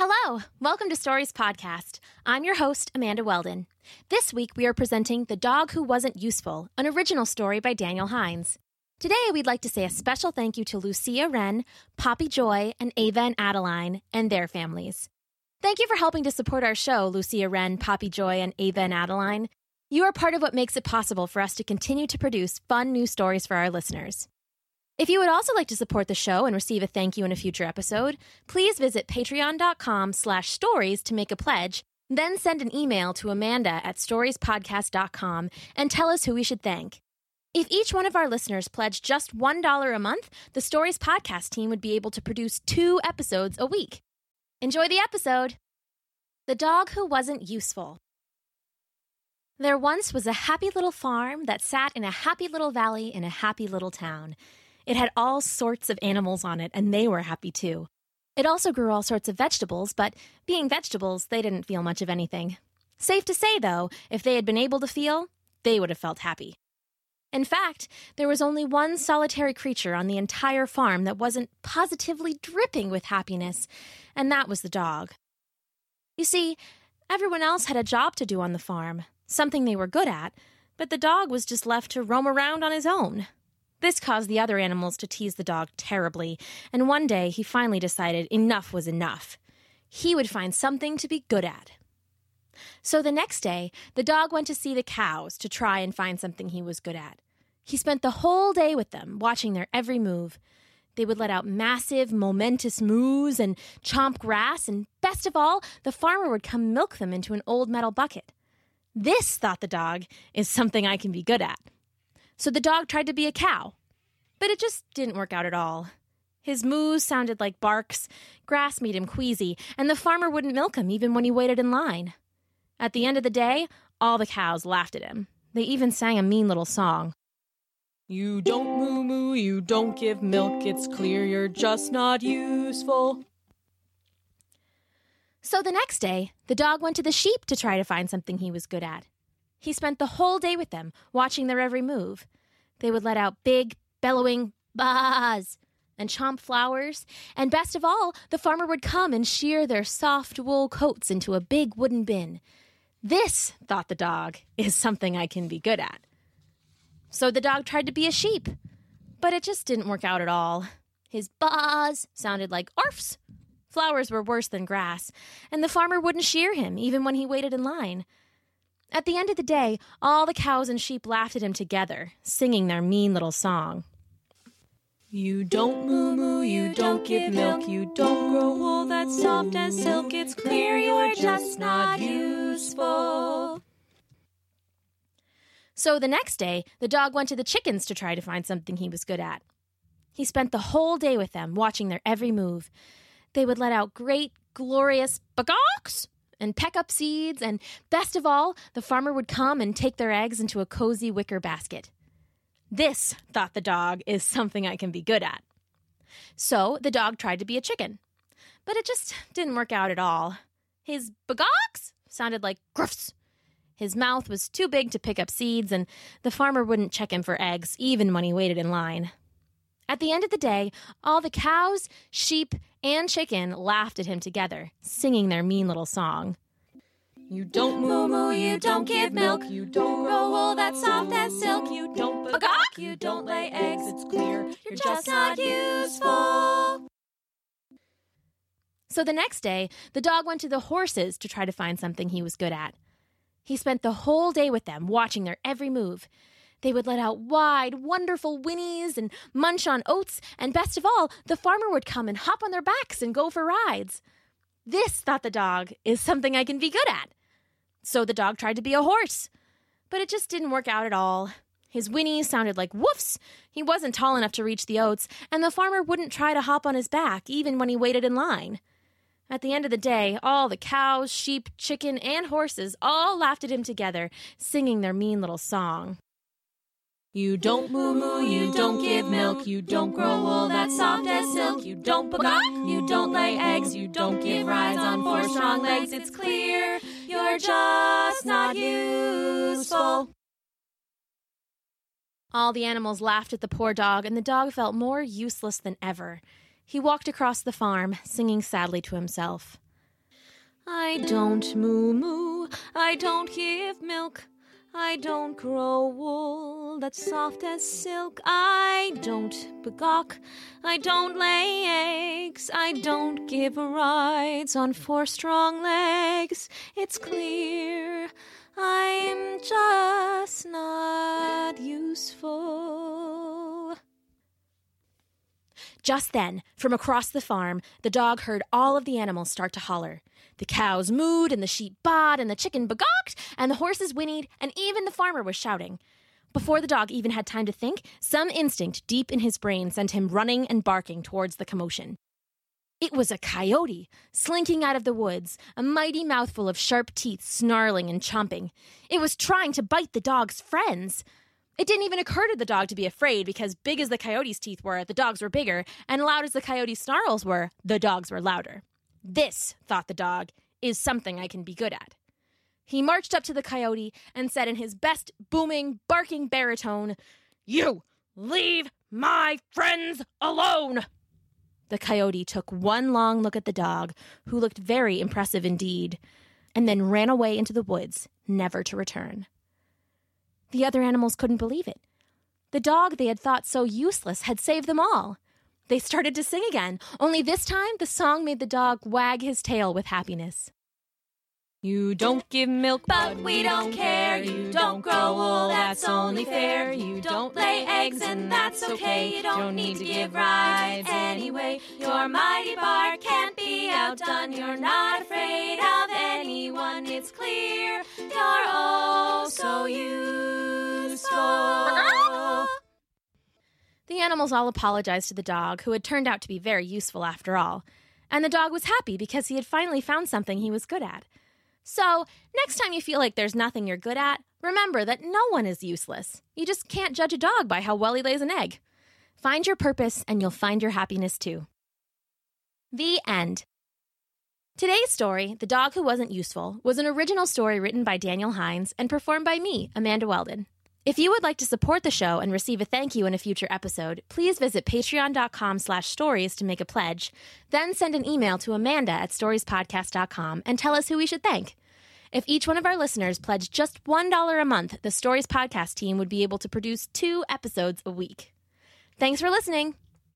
Hello, welcome to Stories Podcast. I'm your host, Amanda Weldon. This week we are presenting The Dog Who Wasn't Useful, an original story by Daniel Hines. Today we'd like to say a special thank you to Lucia Wren, Poppy Joy, and Ava and Adeline, and their families. Thank you for helping to support our show, Lucia Wren, Poppy Joy, and Ava and Adeline. You are part of what makes it possible for us to continue to produce fun new stories for our listeners. If you would also like to support the show and receive a thank you in a future episode, please visit patreon.com slash stories to make a pledge, then send an email to Amanda at storiespodcast.com and tell us who we should thank. If each one of our listeners pledged just $1 a month, the Stories Podcast team would be able to produce two episodes a week. Enjoy the episode! The Dog Who Wasn't Useful. There once was a happy little farm that sat in a happy little valley in a happy little town. It had all sorts of animals on it, and they were happy too. It also grew all sorts of vegetables, but being vegetables, they didn't feel much of anything. Safe to say, though, if they had been able to feel, they would have felt happy. In fact, there was only one solitary creature on the entire farm that wasn't positively dripping with happiness, and that was the dog. You see, everyone else had a job to do on the farm, something they were good at, but the dog was just left to roam around on his own. This caused the other animals to tease the dog terribly, and one day he finally decided enough was enough. He would find something to be good at. So the next day, the dog went to see the cows to try and find something he was good at. He spent the whole day with them, watching their every move. They would let out massive, momentous moos and chomp grass, and best of all, the farmer would come milk them into an old metal bucket. This, thought the dog, is something I can be good at. So the dog tried to be a cow. But it just didn't work out at all. His moos sounded like barks, grass made him queasy, and the farmer wouldn't milk him even when he waited in line. At the end of the day, all the cows laughed at him. They even sang a mean little song. You don't moo moo, you don't give milk, it's clear you're just not useful. So the next day, the dog went to the sheep to try to find something he was good at. He spent the whole day with them, watching their every move. They would let out big, bellowing baas and chomp flowers, and best of all, the farmer would come and shear their soft wool coats into a big wooden bin. This, thought the dog, is something I can be good at. So the dog tried to be a sheep, but it just didn't work out at all. His baas sounded like arfs. Flowers were worse than grass, and the farmer wouldn't shear him even when he waited in line. At the end of the day, all the cows and sheep laughed at him together, singing their mean little song. You don't moo moo, you don't give milk, you don't grow wool that's soft as silk. It's clear you're just not useful. So the next day, the dog went to the chickens to try to find something he was good at. He spent the whole day with them, watching their every move. They would let out great, glorious bagocks and peck up seeds, and best of all, the farmer would come and take their eggs into a cozy wicker basket. This, thought the dog, is something I can be good at. So the dog tried to be a chicken, but it just didn't work out at all. His bagocks sounded like gruffs. His mouth was too big to pick up seeds, and the farmer wouldn't check him for eggs even when he waited in line. At the end of the day, all the cows, sheep, and chicken laughed at him together, singing their mean little song. You don't moo moo, you don't give milk, you don't grow wool that's soft as silk, you don't bagok, you don't lay eggs, it's clear you're just not useful. So the next day, the dog went to the horses to try to find something he was good at. He spent the whole day with them, watching their every move. They would let out wide, wonderful whinnies and munch on oats, and best of all, the farmer would come and hop on their backs and go for rides. This, thought the dog, is something I can be good at. So the dog tried to be a horse, but it just didn't work out at all. His whinnies sounded like woofs. He wasn't tall enough to reach the oats, and the farmer wouldn't try to hop on his back, even when he waited in line. At the end of the day, all the cows, sheep, chicken, and horses all laughed at him together, singing their mean little song. You don't moo moo, you don't give milk, you don't grow wool that's soft as silk, you don't bagok, you don't lay eggs, you don't give rides on four strong legs. It's clear you're just not useful. All the animals laughed at the poor dog, and the dog felt more useless than ever. He walked across the farm, singing sadly to himself. I don't moo moo, I don't give milk. I don't grow wool that's soft as silk. I don't begawk. I don't lay eggs. I don't give rides on four strong legs. It's clear I'm just not useful. Just then, from across the farm, the dog heard all of the animals start to holler. The cows mooed, and the sheep baaed, and the chicken begawked, and the horses whinnied, and even the farmer was shouting. Before the dog even had time to think, some instinct deep in his brain sent him running and barking towards the commotion. It was a coyote, slinking out of the woods, a mighty mouthful of sharp teeth snarling and chomping. It was trying to bite the dog's friends. It didn't even occur to the dog to be afraid because, big as the coyote's teeth were, the dogs were bigger, and loud as the coyote's snarls were, the dogs were louder. This, thought the dog, is something I can be good at. He marched up to the coyote and said in his best booming, barking baritone, You leave my friends alone! The coyote took one long look at the dog, who looked very impressive indeed, and then ran away into the woods, never to return. The other animals couldn't believe it. The dog they had thought so useless had saved them all. They started to sing again, only this time the song made the dog wag his tail with happiness. You don't give milk, but we don't care. You don't grow wool, that's only fair. You don't lay eggs, and that's okay. You don't need to give rides anyway. You're mighty be outdone. You're not afraid of anyone. It's clear you're so useful. The animals all apologized to the dog, who had turned out to be very useful after all. And the dog was happy because he had finally found something he was good at. So, next time you feel like there's nothing you're good at, remember that no one is useless. You just can't judge a dog by how well he lays an egg. Find your purpose, and you'll find your happiness too. The end. Today's story, The Dog Who Wasn't Useful, was an original story written by Daniel Hines and performed by me, Amanda Weldon. If you would like to support the show and receive a thank you in a future episode, please visit patreon.com slash stories to make a pledge. Then send an email to Amanda at storiespodcast.com and tell us who we should thank. If each one of our listeners pledged just $1 a month, the Stories Podcast team would be able to produce two episodes a week. Thanks for listening.